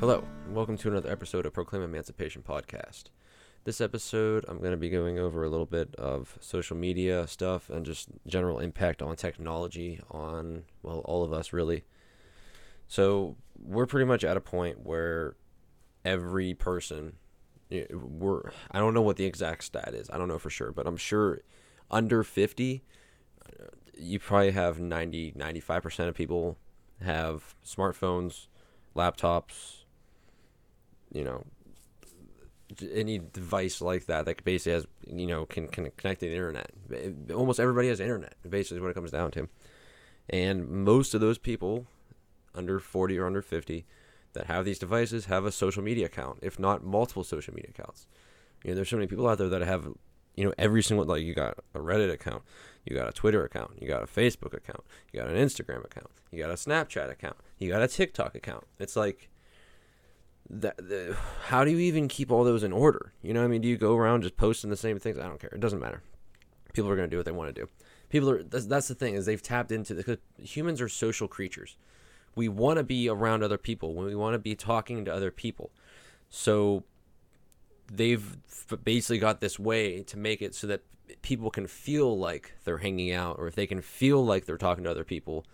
Hello, and welcome to another episode of Proclaim Emancipation Podcast. This episode, I'm going to be going over a little bit of social media stuff and just general impact on technology on, well, all of us really. So, we're pretty much at a point where every person, we're, I don't know what the exact stat is, I don't know for sure, but I'm sure under 50, uh, you probably have 90, 95% of people have smartphones, laptops, you know, any device like that that basically has, you know, can, can connect to the internet. Almost everybody has internet, basically, is what it comes down to. And most of those people under 40 or under 50 that have these devices have a social media account, if not multiple social media accounts. You know, there's so many people out there that have, you know, every single, like, you got a Reddit account, you got a Twitter account, you got a Facebook account, you got an Instagram account, you got a Snapchat account, you got a TikTok account. It's like, that the, how do you even keep all those in order? You know, I mean, do you go around just posting the same things? I don't care. It doesn't matter. People are going to do what they want to do. People are. That's, that's the thing is they've tapped into the humans are social creatures. We want to be around other people. We want to be talking to other people, so they've basically got this way to make it so that people can feel like they're hanging out, or if they can feel like they're talking to other people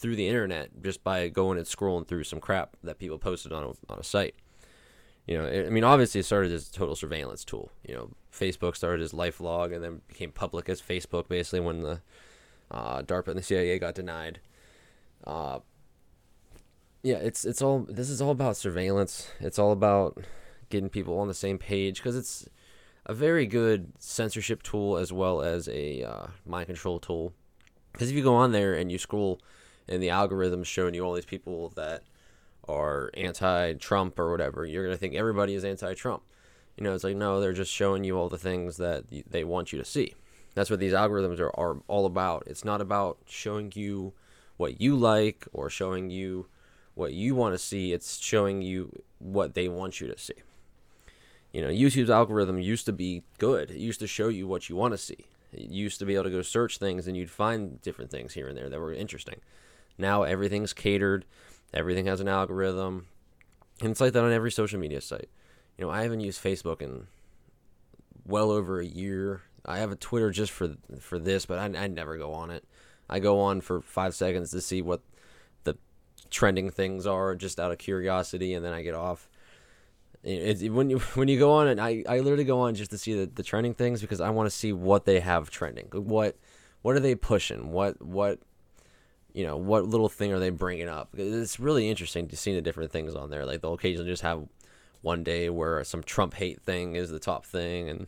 through the internet just by going and scrolling through some crap that people posted on a, on a site. You know, I mean, obviously it started as a total surveillance tool. You know, Facebook started as LifeLog and then became public as Facebook basically when the uh, DARPA and the CIA got denied. Uh, yeah, it's it's all this is all about surveillance. It's all about getting people on the same page because it's a very good censorship tool as well as a uh, mind control tool. Because if you go on there and you scroll and the algorithm's showing you all these people that are anti-Trump or whatever, you're gonna think everybody is anti-Trump. You know, it's like no, they're just showing you all the things that they want you to see. That's what these algorithms are, are all about. It's not about showing you what you like or showing you what you want to see. It's showing you what they want you to see. You know, YouTube's algorithm used to be good. It used to show you what you want to see. It used to be able to go search things and you'd find different things here and there that were interesting. Now everything's catered, everything has an algorithm, and it's like that on every social media site. You know, I haven't used Facebook in well over a year. I have a Twitter just for for this, but I, I never go on it. I go on for five seconds to see what the trending things are, just out of curiosity, and then I get off. It's when you when you go on and I, I literally go on just to see the, the trending things because I want to see what they have trending. What what are they pushing? What what you know what little thing are they bringing up? It's really interesting to see the different things on there. Like they'll occasionally just have one day where some Trump hate thing is the top thing, and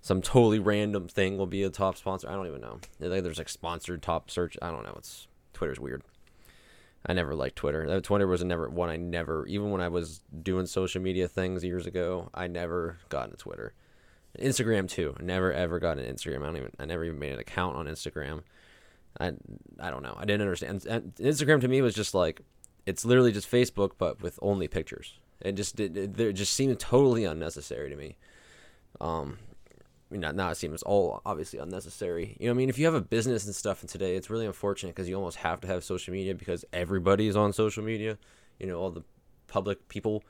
some totally random thing will be a top sponsor. I don't even know. Like there's like sponsored top search. I don't know. It's Twitter's weird. I never liked Twitter. Twitter was never one I never even when I was doing social media things years ago, I never got into Twitter. Instagram too. I never ever got an Instagram. I don't even I never even made an account on Instagram. I I don't know. I didn't understand. And Instagram to me was just like it's literally just Facebook but with only pictures. It just it, it, it just seemed totally unnecessary to me. Um I mean, not not it seems all obviously unnecessary. You know, I mean, if you have a business and stuff, and today it's really unfortunate because you almost have to have social media because everybody is on social media. You know, all the public people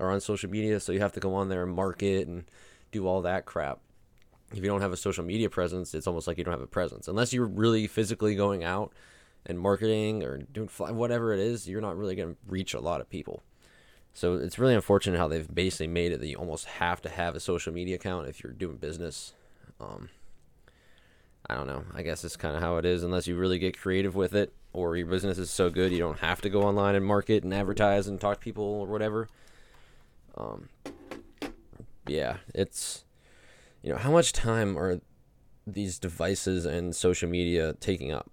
are on social media, so you have to go on there and market and do all that crap. If you don't have a social media presence, it's almost like you don't have a presence unless you're really physically going out and marketing or doing fly, whatever it is. You're not really going to reach a lot of people. So it's really unfortunate how they've basically made it that you almost have to have a social media account if you're doing business. Um, I don't know. I guess it's kind of how it is, unless you really get creative with it, or your business is so good you don't have to go online and market and advertise and talk to people or whatever. Um, yeah, it's you know how much time are these devices and social media taking up?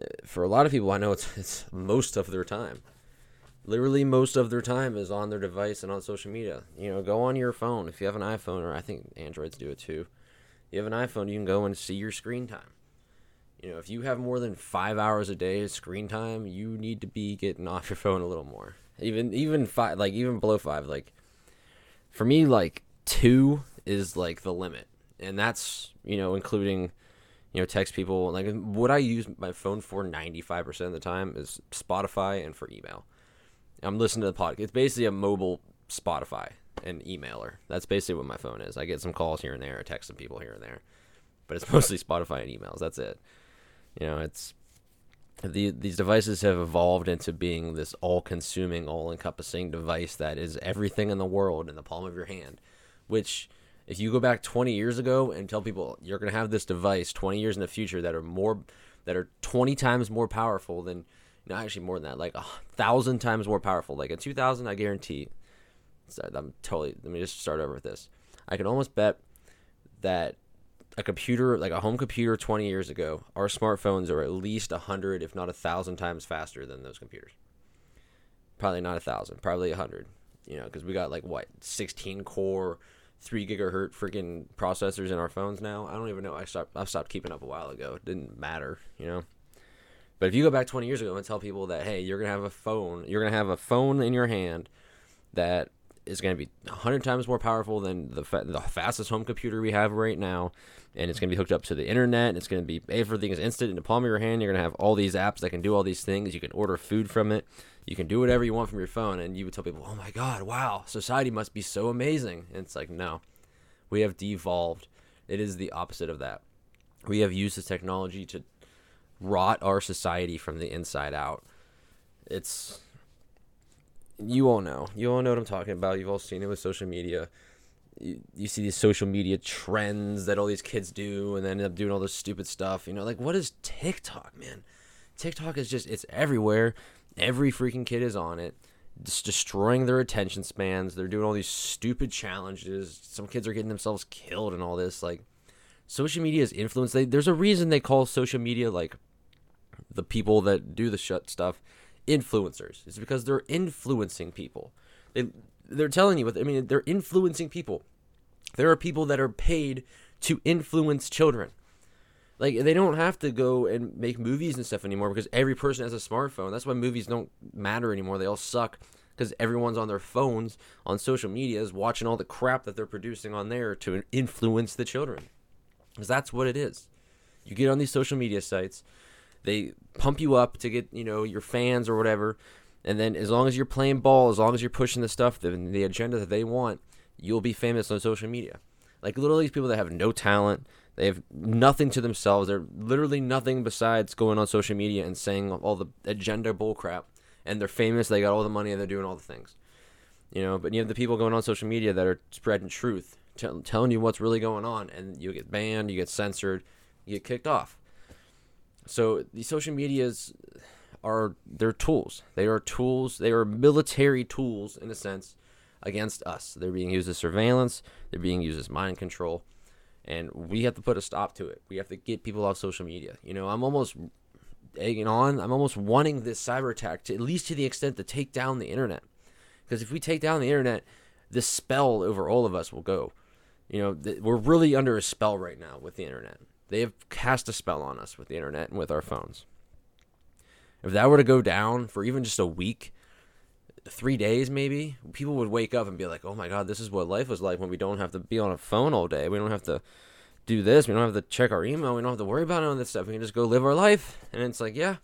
Uh, For a lot of people, I know it's it's most of their time literally most of their time is on their device and on social media. You know, go on your phone if you have an iPhone, or I think Androids do it too. You have an iPhone, you can go and see your screen time. You know, if you have more than five hours a day of screen time, you need to be getting off your phone a little more. Even even five, like even below five, like for me, like two is like the limit, and that's you know including you know text people. Like what I use my phone for ninety five percent of the time is Spotify and for email I'm listening to the podcast. It's basically a mobile Spotify and emailer. That's basically what my phone is. I get some calls here and there, I text some people here and there, but it's mostly Spotify and emails. That's it. You know, it's the, these devices have evolved into being this all-consuming, all-encompassing device that is everything in the world in the palm of your hand. Which, if you go back 20 years ago and tell people you're going to have this device 20 years in the future that are more, that are 20 times more powerful than, no, actually more than that, like a thousand times more powerful. Like a 2000, I guarantee. So I'm totally. Let me just start over with this. I can almost bet that a computer, like a home computer 20 years ago, our smartphones are at least 100, if not a 1,000 times faster than those computers. Probably not a 1,000, probably a 100. You know, because we got like what, 16 core, 3 gigahertz freaking processors in our phones now. I don't even know. I stopped, I stopped keeping up a while ago. It didn't matter, you know. But if you go back 20 years ago and tell people that, hey, you're to have a phone, you're to have a phone in your hand that is going to be 100 times more powerful than the fa- the fastest home computer we have right now. And it's going to be hooked up to the internet it's going to be everything is instant in the palm of your hand. You're going to have all these apps that can do all these things. You can order food from it. You can do whatever you want from your phone. And you would tell people oh my god wow society must be so amazing. And it's like no. We have devolved. It is the opposite of that. We have used this technology to rot our society from the inside out. It's you all know. You all know what I'm talking about. You've all seen it with social media. You, you see these social media trends that all these kids do and then end up doing all this stupid stuff. You know, like what is TikTok, man? TikTok is just, it's everywhere. Every freaking kid is on it. Just destroying their attention spans. They're doing all these stupid challenges. Some kids are getting themselves killed and all this. Like, social media is influence. They, there's a reason they call social media like the people that do the shut stuff influencers. It's because they're influencing people. They they're telling you what I mean. They're influencing people. There are people that are paid to influence children. Like they don't have to go and make movies and stuff anymore because every person has a smartphone. That's why movies don't matter anymore. They all suck because everyone's on their phones on social media is watching all the crap that they're producing on there to influence the children. Because that's what it is. You get on these social media sites, they pump you up to get you know your fans or whatever, and then as long as you're playing ball, as long as you're pushing the stuff, the, the agenda that they want, you'll be famous on social media. Like literally, these people that have no talent, they have nothing to themselves. They're literally nothing besides going on social media and saying all the agenda bullcrap. And they're famous. They got all the money, and they're doing all the things. You know, but you have the people going on social media that are spreading truth, t- telling you what's really going on, and you get banned, you get censored, you get kicked off. So the social medias are they're tools. They are tools. They are military tools in a sense against us. They're being used as surveillance. They're being used as mind control, and we have to put a stop to it. We have to get people off social media. You know, I'm almost egging on. I'm almost wanting this cyber attack to at least to the extent to take down the internet, because if we take down the internet, the spell over all of us will go. You know, th- we're really under a spell right now with the internet. They have cast a spell on us with the internet and with our phones. If that were to go down for even just a week, three days maybe, people would wake up and be like, oh my God, this is what life was like when we don't have to be on a phone all day. We don't have to do this. We don't have to check our email. We don't have to worry about all this stuff. We can just go live our life. And it's like, yeah,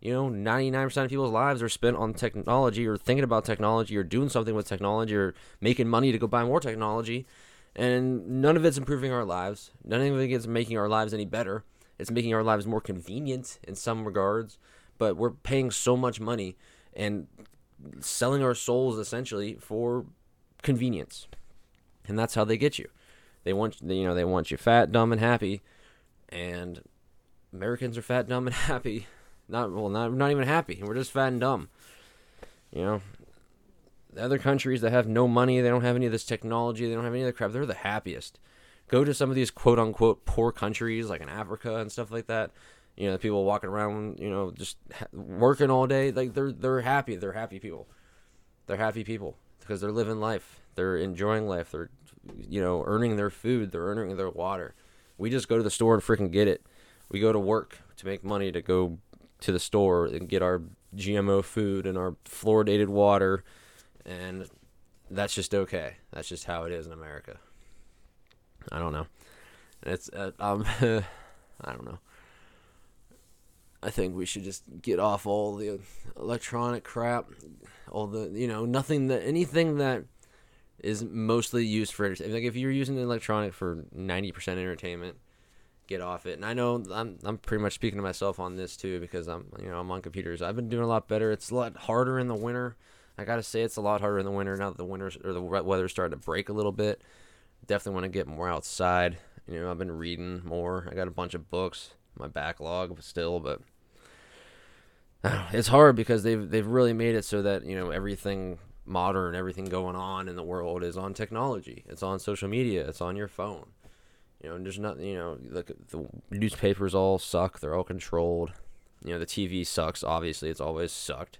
you know, 99% of people's lives are spent on technology or thinking about technology or doing something with technology or making money to go buy more technology and none of it's improving our lives. None of it is making our lives any better. It's making our lives more convenient in some regards, but we're paying so much money and selling our souls essentially for convenience. And that's how they get you. They want you know, they want you fat, dumb and happy. And Americans are fat, dumb and happy. Not well, not not even happy. We're just fat and dumb. You know, the other countries that have no money, they don't have any of this technology, they don't have any of the crap, they're the happiest. Go to some of these quote unquote poor countries like in Africa and stuff like that. You know, people walking around, you know, just ha- working all day, like they're they're happy. They're happy people. They're happy people because they're living life. They're enjoying life. They're you know, earning their food, they're earning their water. We just go to the store and freaking get it. We go to work to make money to go to the store and get our GMO food and our fluoridated water and that's just okay. That's just how it is in America. I don't know. It's uh, um, I don't know. I think we should just get off all the electronic crap. all the you know nothing that anything that is mostly used for. Like if you're using the electronic for ninety percent entertainment, get off it. And I know I'm I'm pretty much speaking to myself on this too because I'm you know I'm on computers. I've been doing a lot better. It's a lot harder in the winter. I gotta say it's a lot harder in the winter now that the winter or the weather's starting to break a little bit. Definitely want to get more outside. You know I've been reading more. I got a bunch of books, my backlog still, but it's hard because they've they've really made it so that you know everything modern, everything going on in the world is on technology. It's on social media. It's on your phone. You know, there's nothing. You know, the the newspapers all suck. They're all controlled. You know, the TV sucks. Obviously, it's always sucked.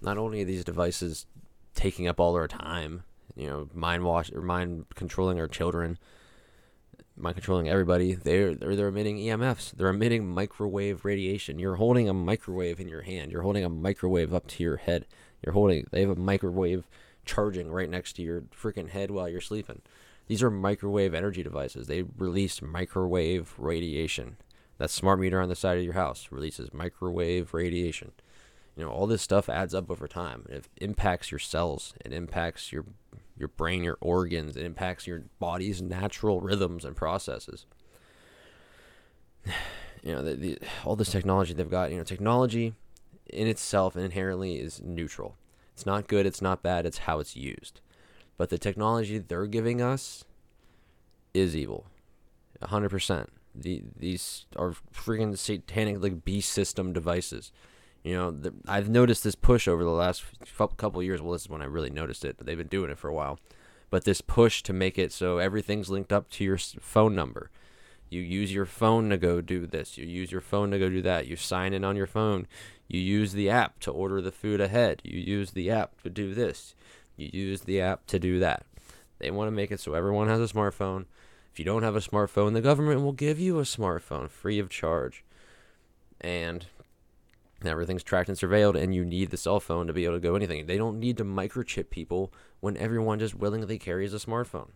Not only are these devices taking up all our time, you know, mind wash or mind controlling our children, mind controlling everybody. They're, they're they're emitting EMFs. They're emitting microwave radiation. You're holding a microwave in your hand. You're holding a microwave up to your head. You're holding. They have a microwave charging right next to your freaking head while you're sleeping. These are microwave energy devices. They release microwave radiation. That smart meter on the side of your house releases microwave radiation. You know, all this stuff adds up over time. It impacts your cells. It impacts your your brain, your organs. It impacts your body's natural rhythms and processes. You know, the, the, all this technology they've got. You know, technology in itself inherently is neutral. It's not good. It's not bad. It's how it's used. But the technology they're giving us is evil, hundred percent. The, these are freaking satanic like beast system devices. You know, the, I've noticed this push over the last couple years. Well, this is when I really noticed it. They've been doing it for a while, but this push to make it so everything's linked up to your phone number. You use your phone to go do this. You use your phone to go do that. You sign in on your phone. You use the app to order the food ahead. You use the app to do this. You use the app to do that. They want to make it so everyone has a smartphone. If you don't have a smartphone, the government will give you a smartphone free of charge. And everything's tracked and surveilled, and you need the cell phone to be able to go anything. They don't need to microchip people when everyone just willingly carries a smartphone.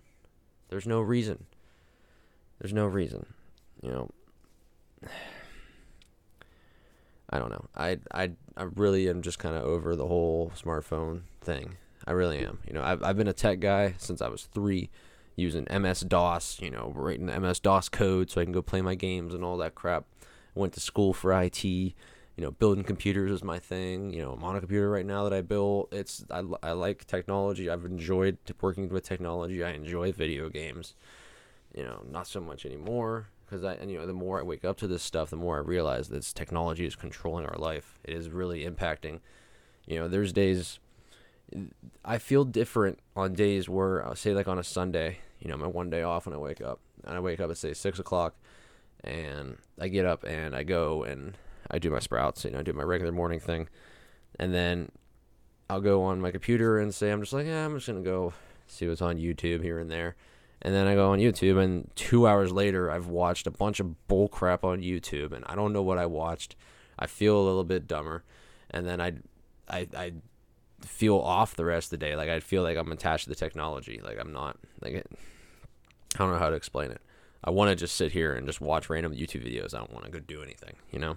There's no reason. There's no reason. You know. I don't know. I I I really am just kind of over the whole smartphone thing. I really am. You know, I've I've been a tech guy since I was three, using MS DOS. You know, writing MS DOS code so I can go play my games and all that crap. Went to school for IT. You know, building computers is my thing. You know, I'm on a computer right now that I built. It's I, I like technology. I've enjoyed working with technology. I enjoy video games. You know, not so much anymore because I and you know the more I wake up to this stuff, the more I realize that this technology is controlling our life. It is really impacting. You know, there's days I feel different on days where I'll uh, say like on a Sunday, you know, my one day off when I wake up, and I wake up at say six o'clock, and I get up and I go and I do my sprouts, you know, I do my regular morning thing, and then I'll go on my computer and say I'm just like, yeah, I'm just gonna go see what's on YouTube here and there and then I go on YouTube, and two hours later, I've watched a bunch of bull crap on YouTube, and I don't know what I watched. I feel a little bit dumber, and then I, I, I feel off the rest of the day. Like I feel like I'm attached to the technology. Like I'm not. Like I don't know how to explain it. I want to just sit here and just watch random YouTube videos. I don't want to go do anything, you know.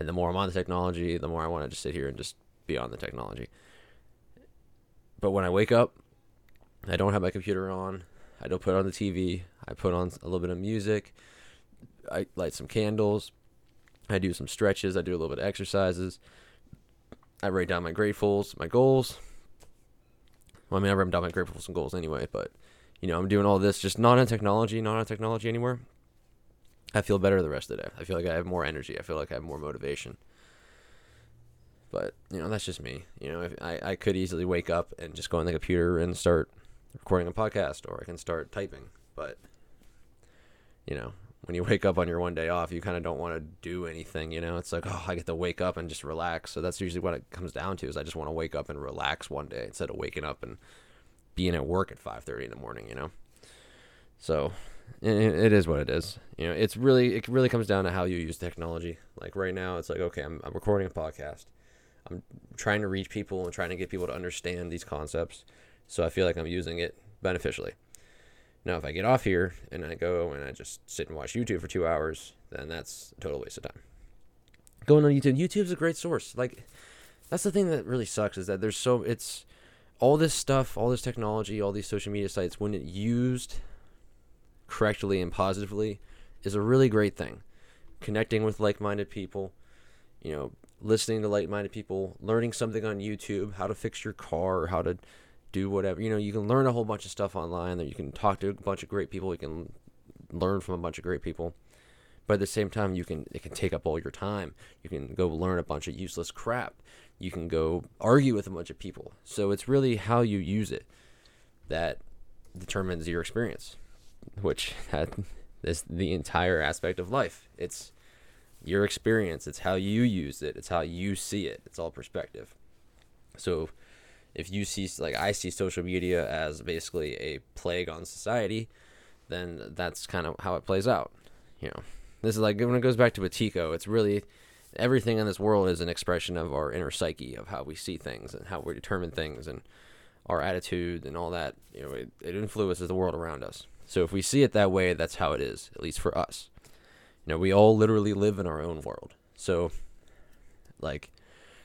And the more I'm on the technology, the more I want to just sit here and just be on the technology. But when I wake up, I don't have my computer on. I don't put on the TV. I put on a little bit of music. I light some candles. I do some stretches. I do a little bit of exercises. I write down my gratefuls, my goals. Well, I mean, I write down my gratefuls and goals anyway, but you know, I'm doing all this just not on technology, not on technology anymore. I feel better the rest of the day. I feel like I have more energy. I feel like I have more motivation. But you know, that's just me. You know, I I could easily wake up and just go on the computer and start recording a podcast or I can start typing. But you know, when you wake up on your one day off, you kind of don't want to do anything. You know, it's like oh, I get to wake up and just relax. So that's usually what it comes down to. Is I just want to wake up and relax one day instead of waking up and being at work at five thirty in the morning. You know, so it, is what it is. You know, it's really it really comes down to how you use technology. Like right now, it's like okay, I'm I'm recording a podcast. I'm trying to reach people and trying to get people to understand these concepts so I feel like I'm using it beneficially. Now, if I get off here and I go and I just sit and watch YouTube for two hours, then that's a total waste of time. Going on YouTube, YouTube's a great source. Like, that's the thing that really sucks is that there's so it's all this stuff, all this technology, all these social media sites when it used correctly and positively is a really great thing. Connecting with like-minded people, you know, listening to like-minded people, learning something on YouTube, how to fix your car or how to do whatever. You know, you can learn a whole bunch of stuff online that you can talk to a bunch of great people, you can learn from a bunch of great people. But at the same time, you can it can take up all your time. You can go learn a bunch of useless crap. You can go argue with a bunch of people. So it's really how you use it that determines your experience, which that is the entire aspect of life. It's your experience. It's how you use it. It's how you see it. It's all perspective. So if you see like I see social media as basically a plague on society, then that's kind of how it plays out. You know, this is like when it goes back to Wetiko, it's really everything in this world is an expression of our inner psyche of how we see things and how we determine things and our attitude and all that. You know, it, it influences the world around us. So if we see it that way, that's how it is, at least for us. You know, we all literally live in our own world. So, like,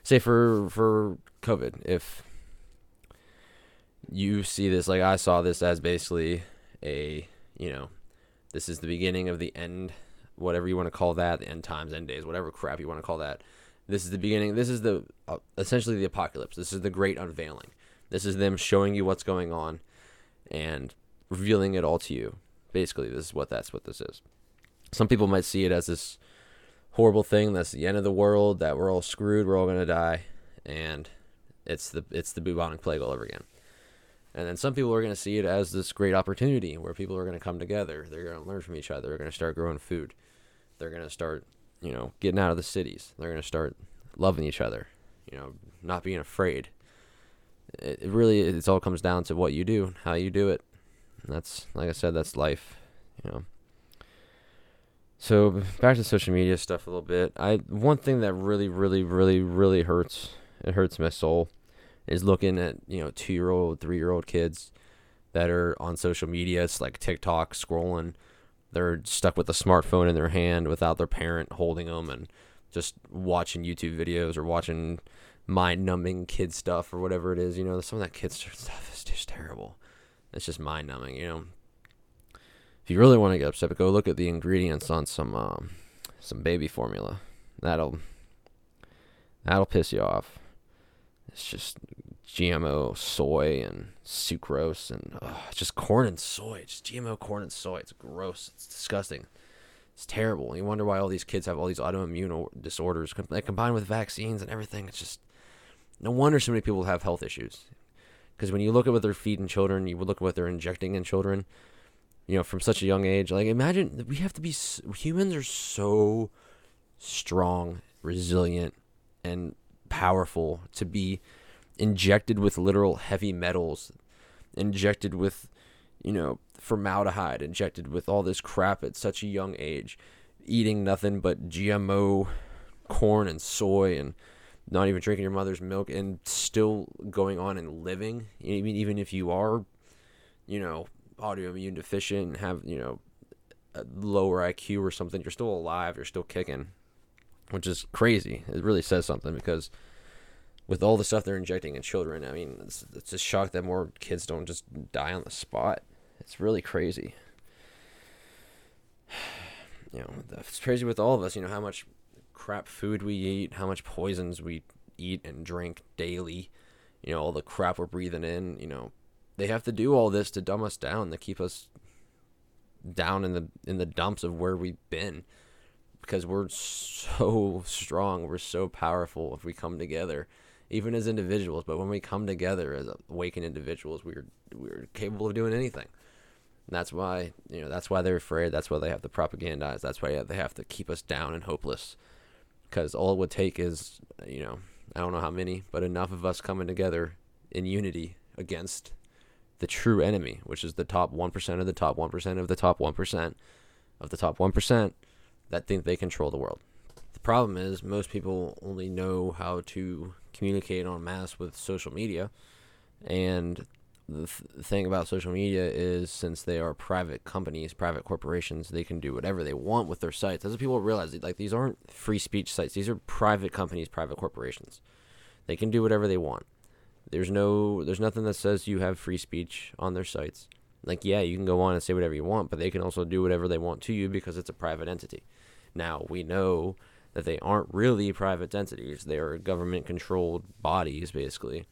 say for for COVID, if you see this like I saw this as basically a you know this is the beginning of the end whatever you want to call that the end times end days whatever crap you want to call that this is the beginning this is the uh, essentially the apocalypse this is the great unveiling this is them showing you what's going on and revealing it all to you basically this is what that's what this is some people might see it as this horrible thing that's the end of the world that we're all screwed we're all going to die and it's the it's the bubonic plague all over again and then some people are going to see it as this great opportunity where people are going to come together. They're going to learn from each other. They're going to start growing food. They're going to start, you know, getting out of the cities. They're going to start loving each other, you know, not being afraid. It, it really, it all comes down to what you do, how you do it. That's, like I said, that's life, you know. So back to social media stuff a little bit. I one thing that really, really, really, really hurts. It hurts my soul is looking at you know two year old, three year old kids that are on social media. It's like TikTok scrolling. They're stuck with a smartphone in their hand without their parent holding them and just watching YouTube videos or watching mind numbing kid stuff or whatever it is. You know, some of that kid stuff is just terrible. It's just mind numbing, you know. If you really want to get upset, go look at the ingredients on some um, some baby formula. That'll that'll piss you off. It's just GMO soy and sucrose and just corn and soy. Just GMO corn and soy. It's gross. It's disgusting. It's terrible. You wonder why all these kids have all these autoimmune disorders. They combine with vaccines and everything. It's just no wonder so many people have health issues. Because when you look at what they're feeding children, you look at what they're injecting in children. You know, from such a young age. Like imagine we have to be. Humans are so strong, resilient, and powerful to be injected with literal heavy metals, injected with, you know, formaldehyde, injected with all this crap at such a young age, eating nothing but GMO corn and soy and not even drinking your mother's milk and still going on and living. Even even if you are, you know, autoimmune deficient and have, you know, a lower IQ or something, you're still alive, you're still kicking which is crazy. It really says something because with all the stuff they're injecting in children, I mean, it's, it's a shock that more kids don't just die on the spot. It's really crazy. You know, it's crazy with all of us. You know how much crap food we eat, how much poisons we eat and drink daily. You know all the crap we're breathing in. You know, they have to do all this to dumb us down, to keep us down in the in the dumps of where we've been because we're so strong, we're so powerful if we come together, even as individuals. But when we come together as awakened individuals, we're we're capable of doing anything. And that's why you know that's why they're afraid. That's why they have to propagandize. That's why they have to keep us down and hopeless. Because all it would take is you know I don't know how many, but enough of us coming together in unity against the true enemy, which is the top one percent of the top one percent of the top one percent of the top one percent that think they control the world. The problem is most people only know how to communicate on mass with social media, and the th- thing about social media is since they are private companies, private corporations, they can do whatever they want with their sites. That's what people realize. Like these aren't free speech sites; these are private companies, private corporations. They can do whatever they want. There's no there's nothing that says you have free speech on their sites. Like yeah, you can go on and say whatever you want, but they can also do whatever they want to you because it's a private entity. Now, we know that they aren't really private entities. They are government controlled bodies basically.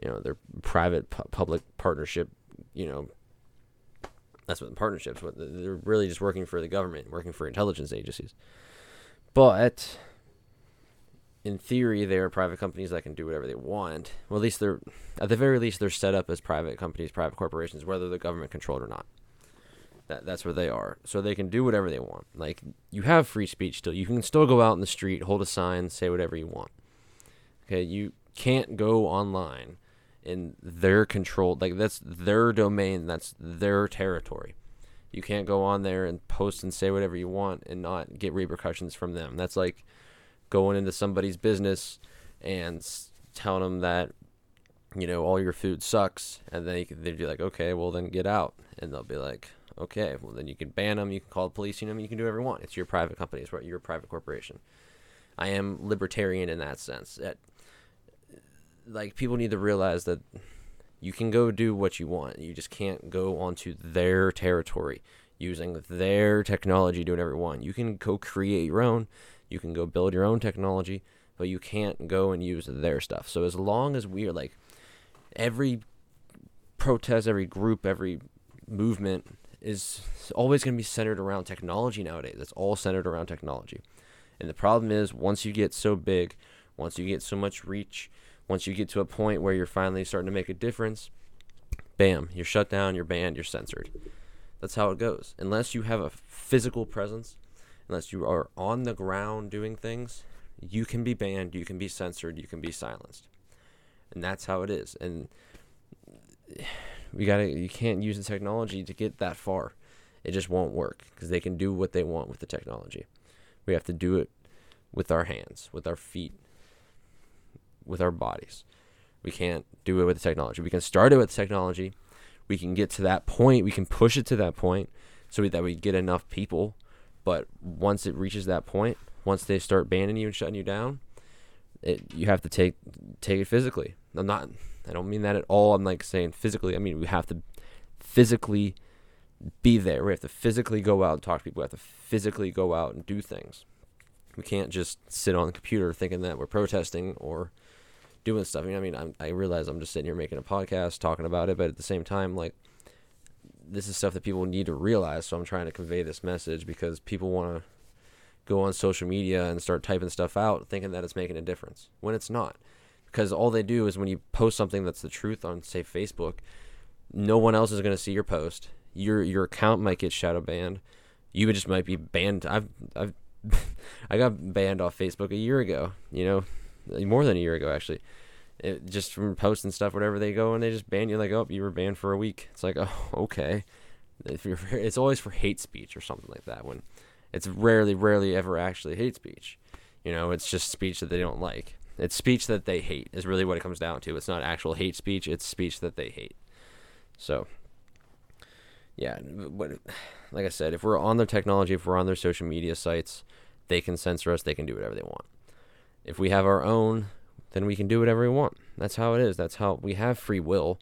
You know, they're private pu- public partnership, you know, that's what the partnerships. What they're really just working for the government, working for intelligence agencies. But in theory, they are private companies that can do whatever they want. Well, at least they're, at the very least, they're set up as private companies, private corporations, whether they're government controlled or not. That that's where they are. So they can do whatever they want. Like you have free speech still. You can still go out in the street, hold a sign, say whatever you want. Okay, you can't go online in their control. Like that's their domain. That's their territory. You can't go on there and post and say whatever you want and not get repercussions from them. That's like going into somebody's business and telling them that you know all your food sucks, and then they'd be like, okay, well then get out, and they'll be like, okay, well then you can ban them, you can call the police on them, you can do whatever you want. It's your private company, it's your private corporation. I am libertarian in that sense. Like people need to realize that you can go do what you want. You just can't go onto their territory using their technology, do whatever you want. You can go create your own, you can go build your own technology, but you can't go and use their stuff. So as long as we are like every protest, every group, every movement is always going to be centered around technology nowadays. It's all centered around technology. And the problem is, once you get so big, once you get so much reach, once you get to a point where you're finally starting to make a difference, bam, you're shut down, you're banned, you're censored. That's how it goes. Unless you have a physical presence, unless you are on the ground doing things, you can be banned, you can be censored, you can be silenced. And that's how it is. And we got to you can't use the technology to get that far. It just won't work because they can do what they want with the technology. We have to do it with our hands, with our feet, with our bodies. We can't do it with the technology. We can start it with technology. We can get to that point. We can push it to that point so that we get enough people. But once it reaches that point, once they start banning you and shutting you down, it, you have to take take it physically. I'm not I don't mean that at all. I'm like saying physically. I mean we have to physically be there. We have to physically go out and talk to people. We have to physically go out and do things. We can't just sit on the computer thinking that we're protesting or doing stuff. I mean, I mean, I'm, i realize I'm just sitting here making a podcast talking about it, but at the same time, like this is stuff that people need to realize. So I'm trying to convey this message because people want to go on social media and start typing stuff out thinking that it's making a difference when it's not because all they do is when you post something that's the truth on say Facebook, no one else is going to see your post. Your your account might get shadow banned. You just might be banned. I've I've I got banned off Facebook a year ago. You know, more than a year ago actually. It, just from posting stuff, whatever they go and they just ban you. Like, oh, you were banned for a week. It's like, oh, okay. If you're, it's always for hate speech or something like that. When it's rarely, rarely ever actually hate speech. You know, it's just speech that they don't like. It's speech that they hate is really what it comes down to. It's not actual hate speech. It's speech that they hate. So, yeah, what, like I said, if we're on their technology, if we're on their social media sites, they can censor us. They can do whatever they want. If we have our own, then we can do whatever we want. That's how it is. That's how we have free will.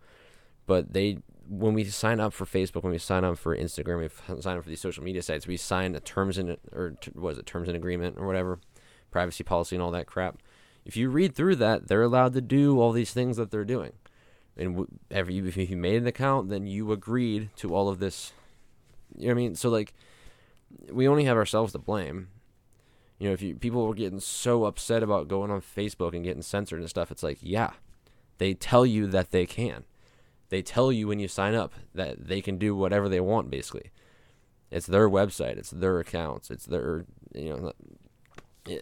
But they, when we sign up for Facebook, when we sign up for Instagram, we sign up for these social media sites, we sign a terms and or was it terms and agreement or whatever, privacy policy and all that crap if you read through that, they're allowed to do all these things that they're doing. And every if you made an account, then you agreed to all of this. You know what I mean? So like, we only have ourselves to blame. You know, if you people were getting so upset about going on Facebook and getting censored and stuff, it's like, yeah, they tell you that they can. They tell you when you sign up that they can do whatever they want. Basically, it's their website, it's their accounts, it's their you know eh,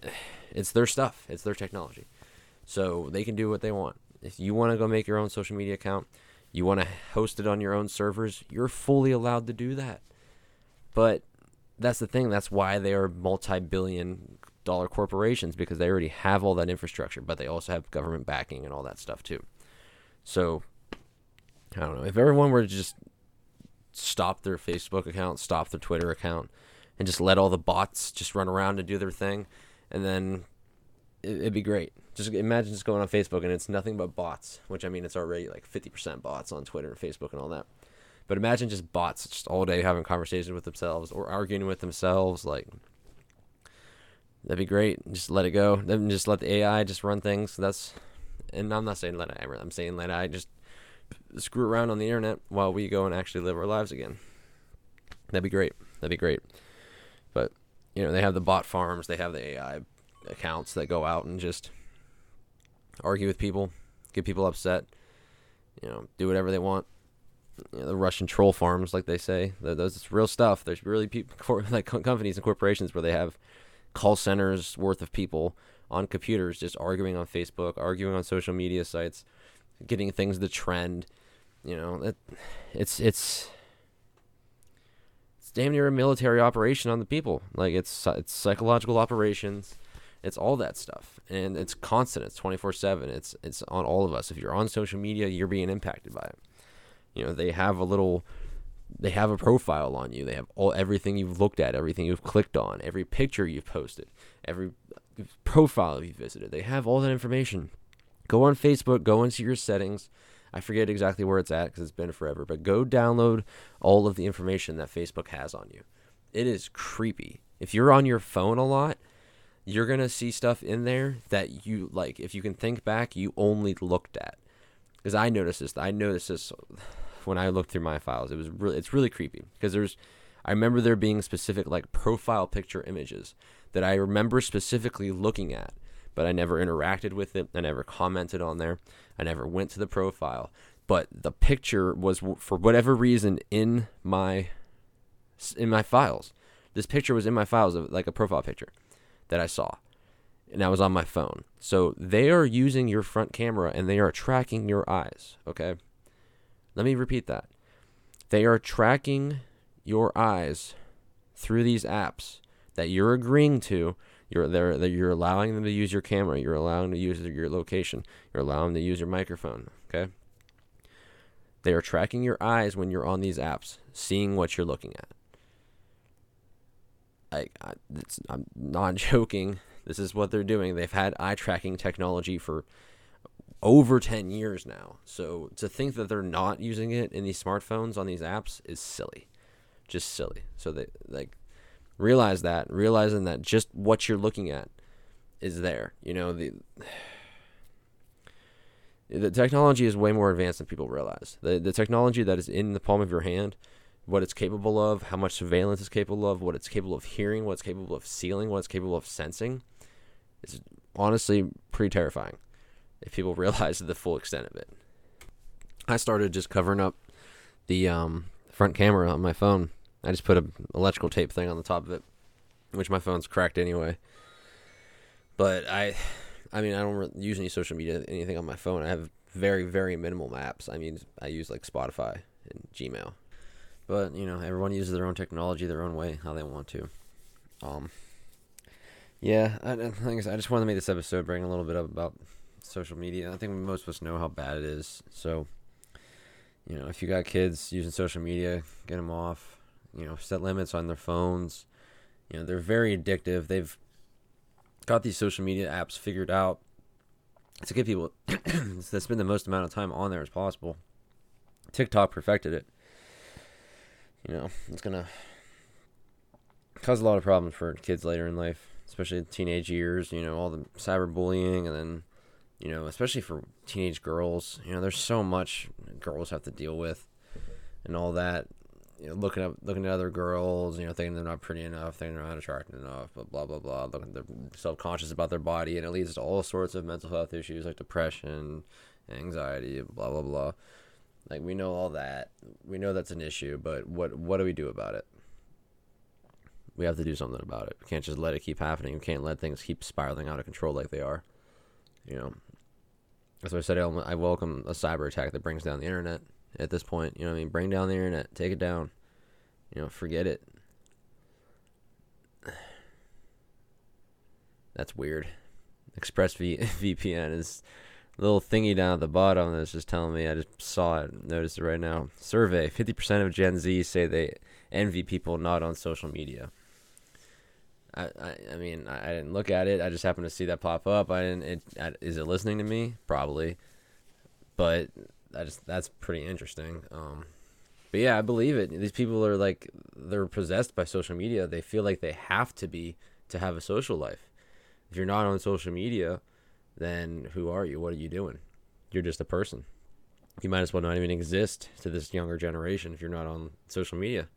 it's their stuff. It's their technology. So they can do what they want. If you want to go make your own social media account, you want to host it on your own servers, you're fully allowed to do that. But that's the thing. That's why they are multi-billion dollar corporations because they already have all that infrastructure, but they also have government backing and all that stuff too. So I don't know. If everyone were to just stop their Facebook account, stop their Twitter account, and just let all the bots just run around and do their thing, and then it, it'd be great. Just imagine just going on Facebook and it's nothing but bots, which I mean it's already like fifty percent bots on Twitter and Facebook and all that. But imagine just bots just all day having conversations with themselves or arguing with themselves. Like that'd be great. Just let it go. Then just let the AI just run things. That's and I'm not saying let AI. I'm saying let AI just screw around on the internet while we go and actually live our lives again. That'd be great. That'd be great. But you know they have the bot farms. They have the AI accounts that go out and just argue with people, get people upset. You know, do whatever they want you know, the Russian troll farms, like they say. Those real stuff. There's really people, like companies and corporations where they have call centers worth of people on computers just arguing on Facebook, arguing on social media sites, getting things to trend. You know, it, it's it's it's damn near a military operation on the people. Like it's it's psychological operations. It's all that stuff, and it's constant. It's twenty four seven. It's it's on all of us. If you're on social media, you're being impacted by it. You know, they have a little they have a profile on you. They have all everything you've looked at, everything you've clicked on, every picture you've posted, every profile you've visited. They have all that information. Go on Facebook, go into your settings. I forget exactly where it's at because it's been forever, but go download all of the information that Facebook has on you. It is creepy. If you're on your phone a lot, you're going to see stuff in there that you like if you can think back, you only looked at. Cuz I noticed this. I noticed this when I looked through my files. It was really it's really creepy because there's I remember there being specific like profile picture images that I remember specifically looking at, but I never interacted with it. I never commented on there. I never went to the profile, but the picture was for whatever reason in my in my files. This picture was in my files of like a profile picture that I saw. And I was on my phone. So they are using your front camera and they are tracking your eyes, okay? Let me repeat that. They are tracking your eyes through these apps that you're agreeing to. You're there that you're allowing them to use your camera. You're allowing to use your location. You're allowing them to use your microphone. Okay. They are tracking your eyes when you're on these apps, seeing what you're looking at. I, I I'm not joking. This is what they're doing. They've had eye tracking technology for over 10 years now. So to think that they're not using it in these smartphones on these apps is silly. Just silly. So they like realize that, realizing that just what you're looking at is there. You know, the the technology is way more advanced than people realize. The the technology that is in the palm of your hand, what it's capable of, how much surveillance it's capable of, what it's capable of hearing, what it's capable of sealing, what it's capable of sensing, is honestly pretty terrifying if people realize the full extent of it. I started just covering up the um, front camera on my phone. I just put a electrical tape thing on the top of it, which my phone's cracked anyway. But I, I mean, I don't use any social media, anything on my phone. I have very, very minimal apps. I mean, I use like Spotify and Gmail. But you know, everyone uses their own technology their own way, how they want to. Um, yeah, I, I, I just wanted to make this episode bring a little bit up about social media. I think most of us know how bad it is. So, you know, if you got kids using social media, get them off. You know, set limits on their phones. You know, they're very addictive. They've got these social media apps figured out to get people to spend the most amount of time on there as possible. TikTok perfected it. You know, it's gonna cause a lot of problems for kids later in life, especially teenage years. You know, all the cyberbullying and then you know, especially for teenage girls. You know, there's so much girls have to deal with, and all that. You know, looking up, looking at other girls, you know, thinking they're not pretty enough, thinking they're not attractive enough, but blah blah blah. Looking, they're self conscious about their body, and it leads to all sorts of mental health issues like depression, anxiety, blah blah blah. Like we know all that, we know that's an issue, but what what do we do about it? We have to do something about it. We can't just let it keep happening. We can't let things keep spiraling out of control like they are. You know, that's why I said I welcome a cyber attack that brings down the internet. At this point, you know, I mean, bring down the internet, take it down. You know, forget it. That's weird. Express v- VPN is little thingy down at the bottom that's just telling me. I just saw it, noticed it right now. Survey: Fifty percent of Gen Z say they envy people not on social media. I, I, I mean, I, I didn't look at it. I just happened to see that pop up. I didn't. It, I, is it listening to me? Probably, but I just that's pretty interesting. Um, but yeah, I believe it. These people are like they're possessed by social media. They feel like they have to be to have a social life. If you're not on social media, then who are you? What are you doing? You're just a person. You might as well not even exist to this younger generation if you're not on social media.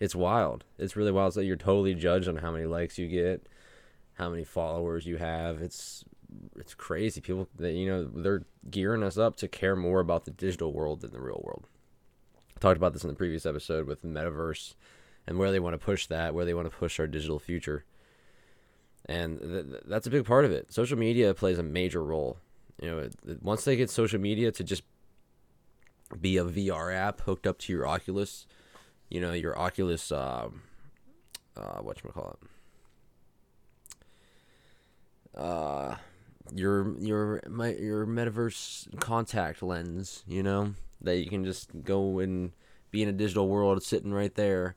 It's wild. It's really wild. So you're totally judged on how many likes you get, how many followers you have. It's it's crazy. People that you know they're gearing us up to care more about the digital world than the real world. I talked about this in the previous episode with metaverse and where they want to push that, where they want to push our digital future. And th- that's a big part of it. Social media plays a major role. You know, once they get social media to just be a VR app hooked up to your Oculus, you know, your Oculus, um, uh, what you call it, uh, your your my your metaverse contact lens, you know, that you can just go and be in a digital world sitting right there.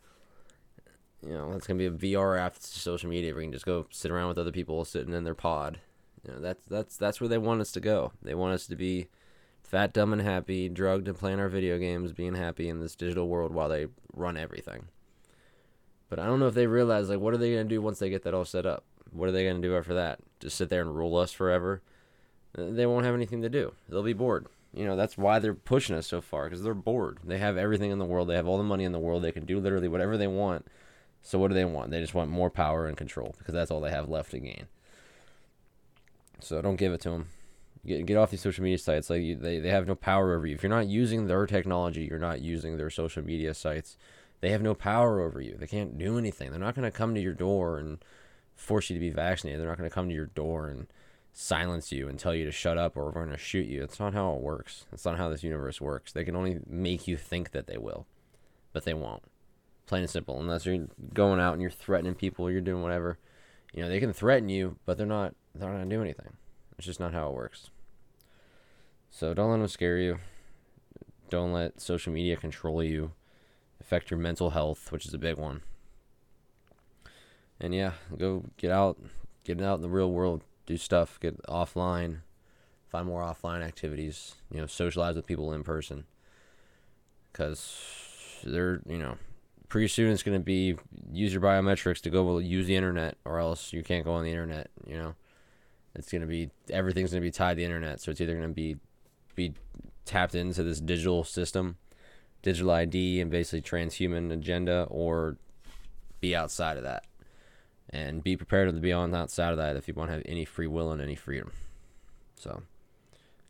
You know, that's gonna be a VR app to social media where you can just go sit around with other people sitting in their pod. You know, that's that's that's where they want us to go. They want us to be fat, dumb, and happy, drugged and playing our video games, being happy in this digital world while they run everything. But I don't know if they realize like what are they gonna do once they get that all set up? What are they gonna do after that? Just sit there and rule us forever? Uh, they won't have anything to do. They'll be bored. You know that's why they're pushing us so far because they're bored. They have everything in the world. They have all the money in the world. They can do literally whatever they want. So what do they want? They just want more power and control because that's all they have left to gain. So don't give it to them. Get, get off these social media sites. Like you, they, they have no power over you. If you're not using their technology, you're not using their social media sites. They have no power over you. They can't do anything. They're not going to come to your door and force you to be vaccinated. They're not going to come to your door and silence you and tell you to shut up or we're going to shoot you. That's not how it works. That's not how this universe works. They can only make you think that they will, but they won't. Plain and simple. Unless you're going out and you're threatening people, you're doing whatever. You know, they can threaten you, but they're not. They're not going to do anything. It's just not how it works. So don't let them scare you. Don't let social media control you, affect your mental health, which is a big one. And yeah, go get out, get out in the real world, do stuff, get offline, find more offline activities, you know, socialize with people in person. Because they're, you know, pretty soon it's going to be use your biometrics to go use the internet, or else you can't go on the internet, you know. It's going to be, everything's going to be tied to the internet. So it's either going to be be tapped into this digital system, digital ID, and basically transhuman agenda, or be outside of that. And be prepared to be on outside of that if you want to have any free will and any freedom. So,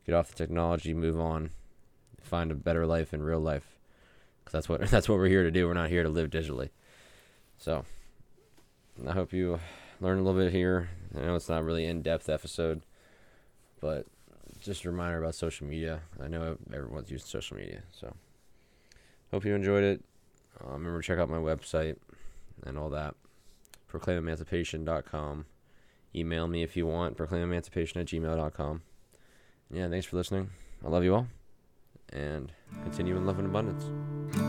get off the technology, move on, find a better life in real life. Cause that's what that's what we're here to do. We're not here to live digitally. So, I hope you learn a little bit here. I know it's not really in depth episode, but just a reminder about social media. I know everyone's using social media, so hope you enjoyed it. Uh, remember to check out my website and all that. ProclaimEmancipation.com. Email me if you want. ProclaimEmancipation at gmail.com. Yeah, thanks for listening. I love you all. And continue in love and abundance.